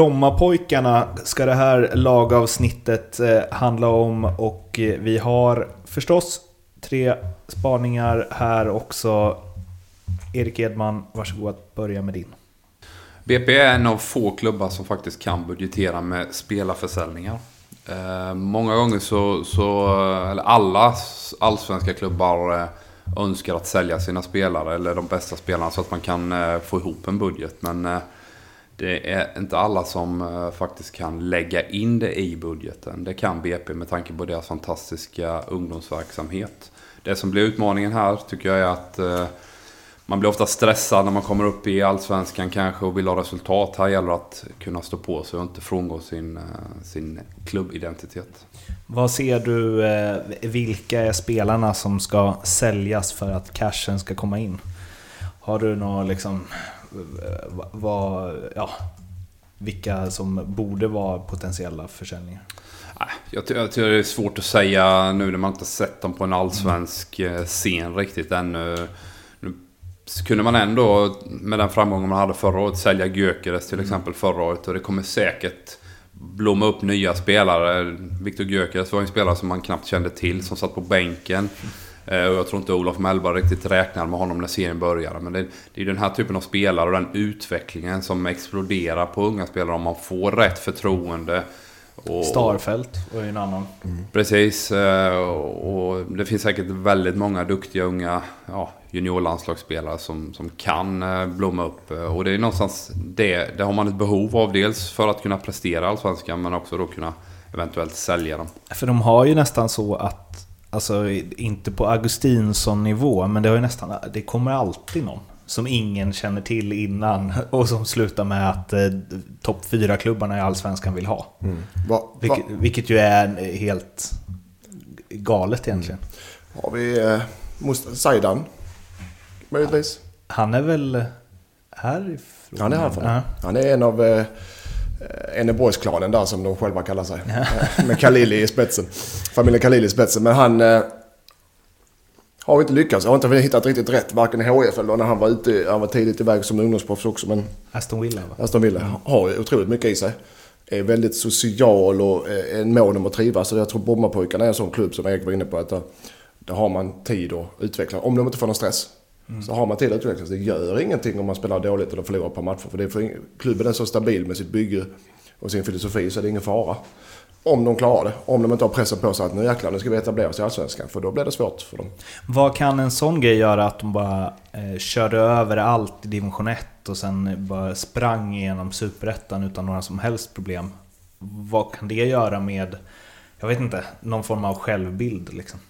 Brommapojkarna ska det här lagavsnittet eh, handla om och eh, vi har förstås tre spaningar här också. Erik Edman, varsågod att börja med din. BP är en av få klubbar som faktiskt kan budgetera med spelarförsäljningar. Eh, många gånger så, så, eller alla allsvenska klubbar eh, önskar att sälja sina spelare eller de bästa spelarna så att man kan få ihop en budget. Men det är inte alla som eh, faktiskt kan lägga in det i budgeten. Det kan BP med tanke på deras fantastiska ungdomsverksamhet. Det som blir utmaningen här tycker jag är att eh, man blir ofta stressad när man kommer upp i Allsvenskan kanske och vill ha resultat. Här gäller det att kunna stå på sig och inte frångå sin, eh, sin klubbidentitet. Vad ser du, vilka är spelarna som ska säljas för att cashen ska komma in? Har du några liksom vad, ja, vilka som borde vara potentiella försäljningar? Jag tycker det är svårt att säga nu när man inte sett dem på en allsvensk mm. scen riktigt ännu. Nu kunde man ändå med den framgången man hade förra året sälja Gyökeres till mm. exempel förra året. Och det kommer säkert blomma upp nya spelare. Viktor Gyökeres var en spelare som man knappt kände till som satt på bänken. Eh, och jag tror inte Olof Mellberg riktigt räknade med honom när serien började. Men det, det är den här typen av spelare och den utvecklingen som exploderar på unga spelare om man får rätt förtroende. Och, Starfelt och en annan. Mm. Precis. Eh, och det finns säkert väldigt många duktiga unga ja, juniorlandslagsspelare som, som kan eh, blomma upp. Och det är någonstans det, det har man ett behov av. Dels för att kunna prestera allsvenskan men också då kunna eventuellt sälja dem. För de har ju nästan så att Alltså inte på Augustinsson-nivå, men det har ju nästan... Det kommer alltid någon som ingen känner till innan och som slutar med att eh, topp 4-klubbarna i Allsvenskan vill ha. Mm. Va, va? Vilket, vilket, ju är helt galet egentligen. Mm. Har vi eh, Saidan, möjligtvis? Han är väl härifrån? Han är härifrån. Ja. Han är en av... Eh, Eh, Enneborgsklanen där som de själva kallar sig. Eh, med Khalili i spetsen. Familjen Khalili i spetsen. Men han eh, har inte lyckats. Har inte hittat riktigt rätt. Varken i HF eller när han var ute. Han var tidigt iväg som ungdomsproffs också. Men Aston Villa va? Aston Villa mm. har otroligt mycket i sig. Är väldigt social och är en mån om att trivas. Så jag tror Brommapojkarna är en sån klubb som Erik var inne på. att där, där har man tid att utveckla. Om de inte får någon stress. Mm. Så har man tid att utvecklas. Det gör ingenting om man spelar dåligt eller förlorar på matcher. För det är för, klubben är så stabil med sitt bygge och sin filosofi så är det ingen fara. Om de klarar det. Om de inte har pressen på sig att nu jäklar, nu ska vi etablera oss i Allsvenskan. För då blir det svårt för dem. Vad kan en sån grej göra att de bara eh, körde över allt i division 1 och sen bara sprang igenom superettan utan några som helst problem? Vad kan det göra med, jag vet inte, någon form av självbild liksom?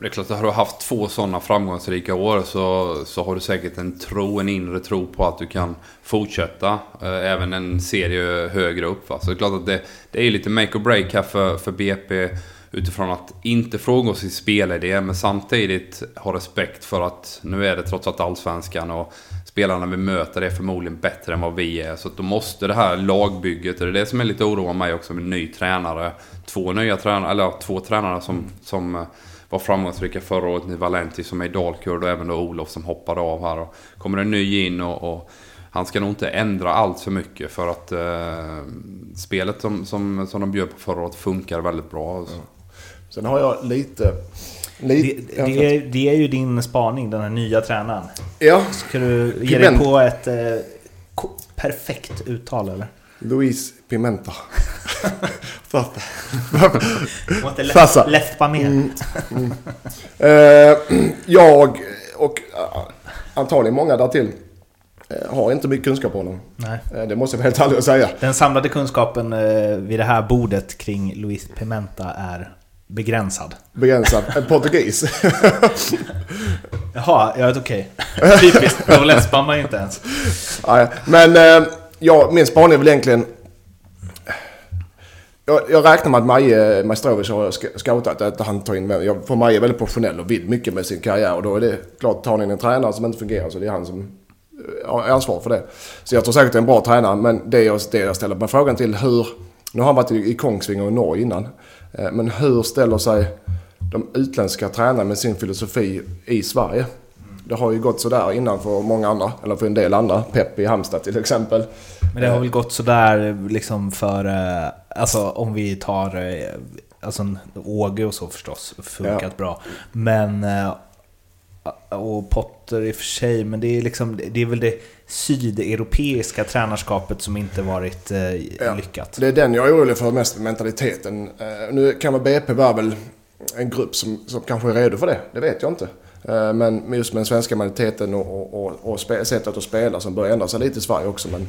Det är klart, har du haft två sådana framgångsrika år så, så har du säkert en tro, en inre tro på att du kan fortsätta. Eh, även en serie högre upp. Va? Så det är klart att det, det är lite make or break här för, för BP. Utifrån att inte fråga sin spelidé men samtidigt ha respekt för att nu är det trots allt allsvenskan och spelarna vi möter är förmodligen bättre än vad vi är. Så då måste det här lagbygget, och det är det som är lite oroande mig också med ny tränare. Två nya tränare, eller två tränare som, som var framgångsrika förra året. Ni Valenti som är i Dalkurd och även då Olof som hoppade av här. Och kommer en ny in och, och han ska nog inte ändra allt för mycket för att eh, spelet som, som, som de bjöd på förra året funkar väldigt bra. Alltså. Sen har jag lite... lite det, det, är, det, är, ju din spaning, den här nya tränaren. Ja. Ska du ge dig på ett eh, perfekt uttal eller? Louise Pimenta. Fassa. Läfpa mer. Mm, mm. Uh, jag och uh, antagligen många därtill uh, har inte mycket kunskap om honom. Nej. Uh, det måste jag helt ärligt säga. Den samlade kunskapen vid det här bordet kring Louise Pimenta är begränsad. Begränsad. En portugis. Jaha, ja okej. Okay. Typiskt. Då läspar man ju inte ens. Nej, men ja, min spaning är väl egentligen jag, jag räknar med att Maje Majstrovic har scoutat att han tar in jag, För Maje är väldigt professionell och vill mycket med sin karriär. Och då är det klart, tar ni in en tränare som inte fungerar så det är han som är har ansvar för det. Så jag tror säkert att det är en bra tränare. Men det jag, det jag ställer mig frågan till hur... Nu har han varit i, Kongsvinger och Norge innan. Eh, men hur ställer sig de utländska tränarna med sin filosofi i Sverige? Det har ju gått sådär innan för många andra, eller för en del andra. Pep i Halmstad till exempel. Men det har väl gått sådär liksom för, eh, alltså om vi tar, eh, alltså Åge och så förstås, funkat Ja. bra. Men, eh, och Potter i och för sig, men det är liksom, det är väl det sydeuropeiska tränarskapet som inte varit eh, Ja. lyckat. Det är den jag är orolig för mest, mentaliteten. Eh, nu kan väl BP vara väl en grupp som, som kanske är redo för det. Det vet jag inte. Eh, men just med den svenska mentaliteten och, och, och, och spe, sättet att spela som börjar ändra sig lite i Sverige också. Men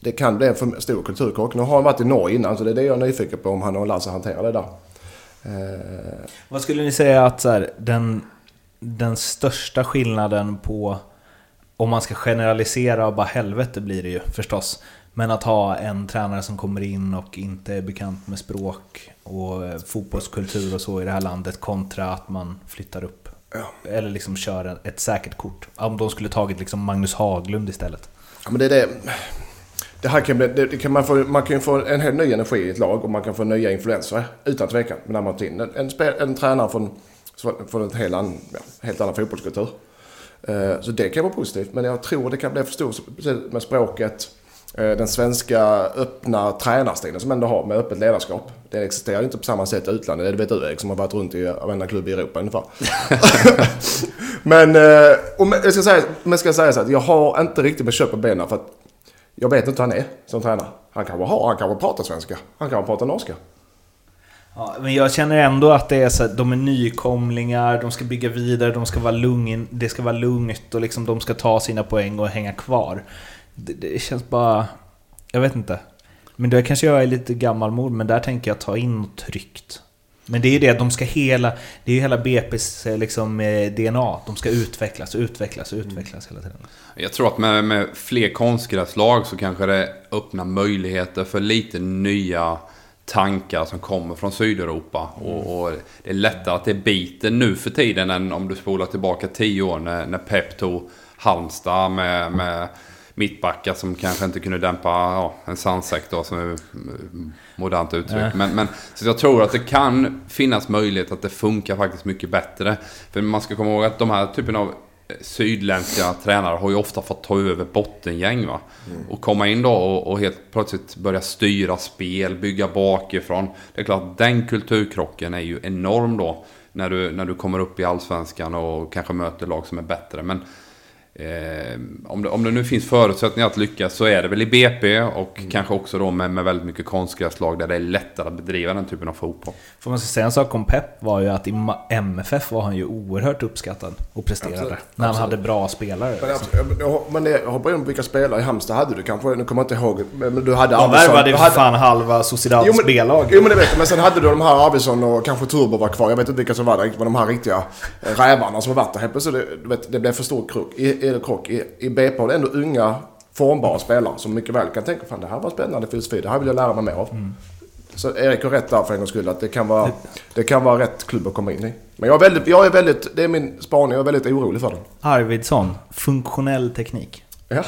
det kan bli en för stor kulturkrock. Nu har han varit i Norge innan så det är det jag är nyfiken på om han har lärt sig hantera det där. Eh, Vad skulle ni säga att så här, den, den största skillnaden på, om man ska generalisera och bara helvete blir det ju förstås, men att ha en tränare som kommer in och inte är bekant med språk och eh, fotbollskultur och så i det här landet kontra att man flyttar upp. Ja. Eller liksom kör en- ett säkert kort. Om de skulle tagit liksom Magnus Haglund istället. Ja, men det är det. Det här kan bli, det, kan man, få, man kan ju få en helt ny energi i ett lag och man kan få nya influenser utan tvekan. När man tar in en, en, spel, en tränare från, från en helt annan, ja, helt annan fotbollskultur. Eh, så det kan vara positivt. Men jag tror det kan bli för stort med språket. Eh, den svenska öppna tränarstilen som ändå har med öppet ledarskap. Det existerar ju inte på samma sätt i utlandet. Det vet du Erik som har varit runt i varenda klubb i Europa ungefär. men, eh, och men jag ska säga, men jag ska säga så att jag har inte riktigt med kött på benen för att jag vet inte hur han är som tränare. Han kanske har, han kanske pratar svenska. Han kanske pratar norska. Ja, men jag känner ändå att det är så att de är nykomlingar, de ska bygga vidare, de ska vara lugn, det ska vara lugnt och liksom de ska ta sina poäng och hänga kvar. Det, det känns bara... Jag vet inte. Men det kanske jag är lite gammalmod, men där tänker jag ta in något tryggt. Men det är ju det, de ska hela... Det är ju hela BP's eh, liksom, eh, DNA. De ska utvecklas, utvecklas, utvecklas hela tiden. Jag tror att med, med fler konstgräslag så kanske det öppnar möjligheter för lite nya tankar som kommer från Sydeuropa. Och, och det är lättare att det biter nu för tiden än om du spolar tillbaka tio år när, när Pep tog Halmstad med, med mittbackar som kanske inte kunde dämpa ja, en sandsäck då, som är mm, modernt uttryck. Men, men, så jag tror att det kan finnas möjlighet att det funkar faktiskt mycket bättre. För man ska komma ihåg att de här typen av eh, sydländska tränare har ju ofta fått ta över bottengäng. Va? Och komma in då och, och helt plötsligt börja styra spel, bygga bakifrån. Det är klart den kulturkrocken är ju enorm då. När du, när du kommer upp i Allsvenskan och kanske möter lag som är bättre. Men Eh, om, det, om det nu finns förutsättningar att lyckas så är det väl i BP och kanske också då med, med väldigt mycket konstgräslag där det är lättare att bedriva den typen av fotboll. Får man ska säga en sak om Pep var ju att i MFF var han ju oerhört uppskattad och presterade. Absolut. När han Absolut. hade bra spelare. Men, liksom. jag, men hoppar in på vilka spelare i Halmstad hade du kanske. Nu kommer jag inte ihåg. Men du hade De Arvidsson. värvade ju fan halva Sociedads B-lag. jo men det vet jag. Men sen hade du de här Arvidsson och kanske Turbo var kvar. Jag vet inte vilka som var där. Men de här riktiga eh, rävarna som har varit där. Helt plötsligt, det, blev för stor krock. I, i, krock. I, I BP har det ändå unga formbara spelare som mycket väl kan tänka fan det här var spännande filosofi. Det här vill jag lära mig mer av. Mm. Så Erik har rätt där för en gångs skull. Att det kan, vara, det kan vara rätt klubb att komma in i. Men jag är väldigt, jag är väldigt det är min spaning. Jag är väldigt orolig för den. Arvidsson, funktionell teknik. Ja.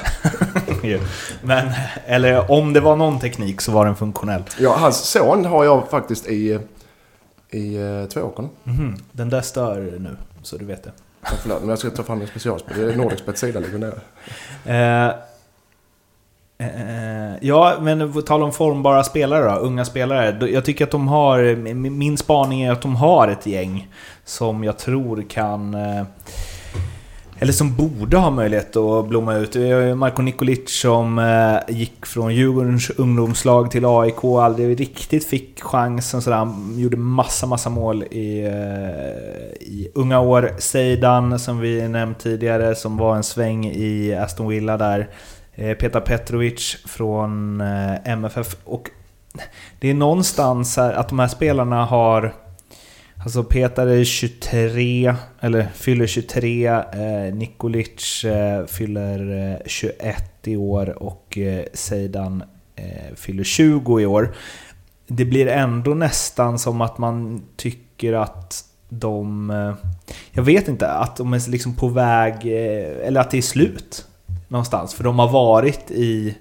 Men, eller om det var någon teknik så var den funktionell. ja, hans son har jag faktiskt i, i uh, Tvååkern. Mhm, Den där stör nu, så du vet det. Ja, förlåt, men jag ska ta fram en specialspel. Det är Nordexpets sida ligger nere. Eh, eh, ja, men på tal om formbara spelare då, unga spelare. Jag tycker att de har, min min spaning är att de har ett gäng som jag tror kan... eh, eller som borde ha möjlighet att blomma ut. Vi har ju Marko Nikolic som eh, gick från Djurgårdens ungdomslag till AIK, aldrig riktigt fick chansen sådär. Han gjorde massa, massa mål i, eh, i unga år. Seidan, som vi nämnt tidigare, som var en sväng i Aston Villa där. Eh, Petar Petrovic från MFF. Och det är någonstans här att de här spelarna har... Alltså Petar är 23, eller fyller 23. Eh, Nikolic eh, fyller eh, 21 i år och eh, Seidan eh, fyller 20 i år. Det blir ändå nästan som att man tycker att de... Eh, jag vet inte, att de är liksom på väg... Eh, eller att det är slut någonstans. För de har varit i,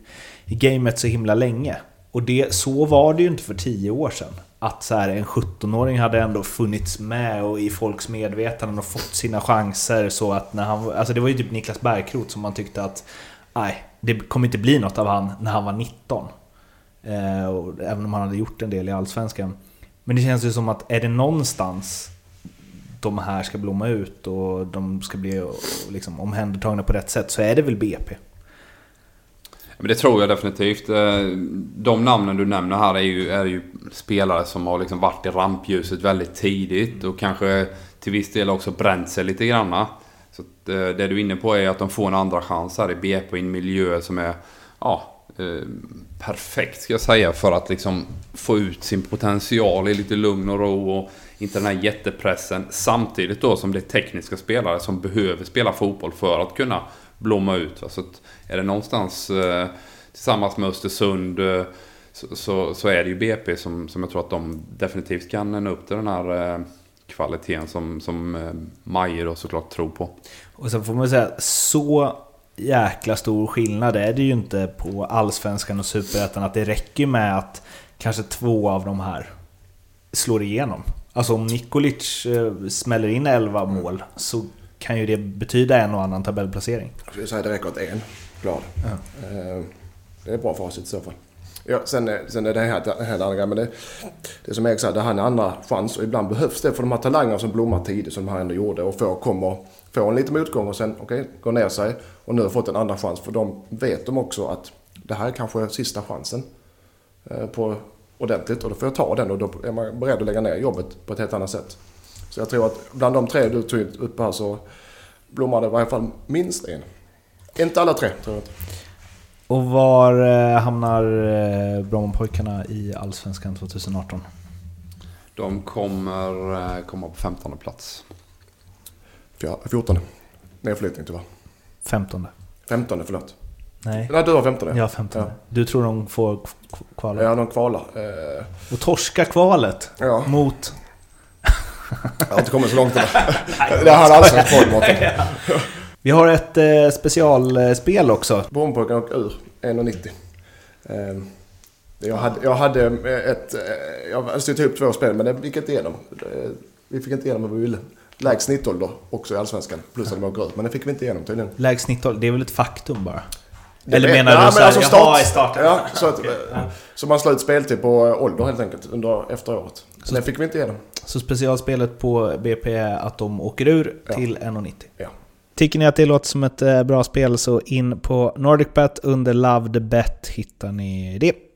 i gamet så himla länge. Och det, så var det ju inte för 10 år sedan att så här, en 17-åring hade ändå funnits med och i folks medvetande och fått sina chanser så att när han... Alltså det var ju typ Niklas Bergkrot som man tyckte att nej, det kommer inte bli något av han när han var 19. Eh, och, även om han hade gjort en del i Allsvenskan. Men det känns ju som att är det någonstans de här ska blomma ut och de ska bli liksom, omhändertagna på rätt sätt så är det väl BP. Men det tror jag definitivt. Eh, de namnen du nämner här är ju, är ju spelare som har liksom varit i rampljuset väldigt tidigt och kanske till viss del också bränt sig lite granna. Så eh, det du är inne på är att de får en andra chans här i BP i en miljö som är ja, eh, perfekt ska jag säga för att liksom få ut sin potential i lite lugn och ro och inte den här jättepressen. Samtidigt då som det är tekniska spelare som behöver spela fotboll för att kunna blomma ut. Så att är det någonstans eh, tillsammans med Östersund eh, så, så, så, är det ju BP som, som jag tror att de definitivt kan nå upp till den här eh, kvaliteten som, som eh, Majer då såklart tror på. Och sen får man säga, så jäkla stor skillnad är det ju inte på Allsvenskan och Superettan att det räcker med att kanske två av de här slår igenom. Alltså om Nikolic eh, smäller in 11 mål så kan ju det betyda en och annan tabellplacering. Jag skulle säga att det räcker åt en. Glad. Ja. Eh, det är bra facit i så fall. Ja, sen, sen är det här, det här andra men det, det som Erik sa, det här är en andra chans och ibland behövs det för de här talangerna som blommar tidigt som de här ändå gjorde och får, kommer, får en liten motgång och sen okej, okay, går ner sig och nu har fått en andra chans för de vet de också att det här är kanske sista chansen eh, på ordentligt och då får jag ta den och då är man beredd att lägga ner jobbet på ett helt annat sätt. Så jag tror att bland de tre du tog upp här så blommar det i varje fall minst en. Inte alla tre, tror jag inte. Och var eh, hamnar eh, Brommapojkarna i Allsvenskan 2018? De kommer eh, komma på 15 plats. 14. Nedflyttning tyvärr. 15. 15, förlåt. Nej. Nej, du har 15. Ja, 15. Ja. Du tror de får kvala? Ja, de kvalar. Och torska kvalet ja. mot... jag har inte kommit så långt än. det har allsvensk podd, Vi har ett eh, specialspel också. Brommapojkarna åker ur 1,90. Eh, jag hade, jag hade ett... Eh, jag hade styrt ihop två spel men det gick inte igenom. Eh, vi fick inte igenom vad vi ville. Lägst snittålder också i Allsvenskan. Plus att de åker ut. Men det fick vi inte igenom tydligen. Lägst snittålder, det är väl ett faktum bara? Det Eller menar ja, du såhär, alltså start, jaha, i starten? Ja, så, att, så man slår ut speltid på ålder helt enkelt under, efter året. Så det fick vi inte igenom. Så specialspelet på BP är att de åker ur ja. till 1,90? Ja. Tycker ni att det låter som ett eh, bra spel så in på NordicBet under Love the Bet hittar ni det.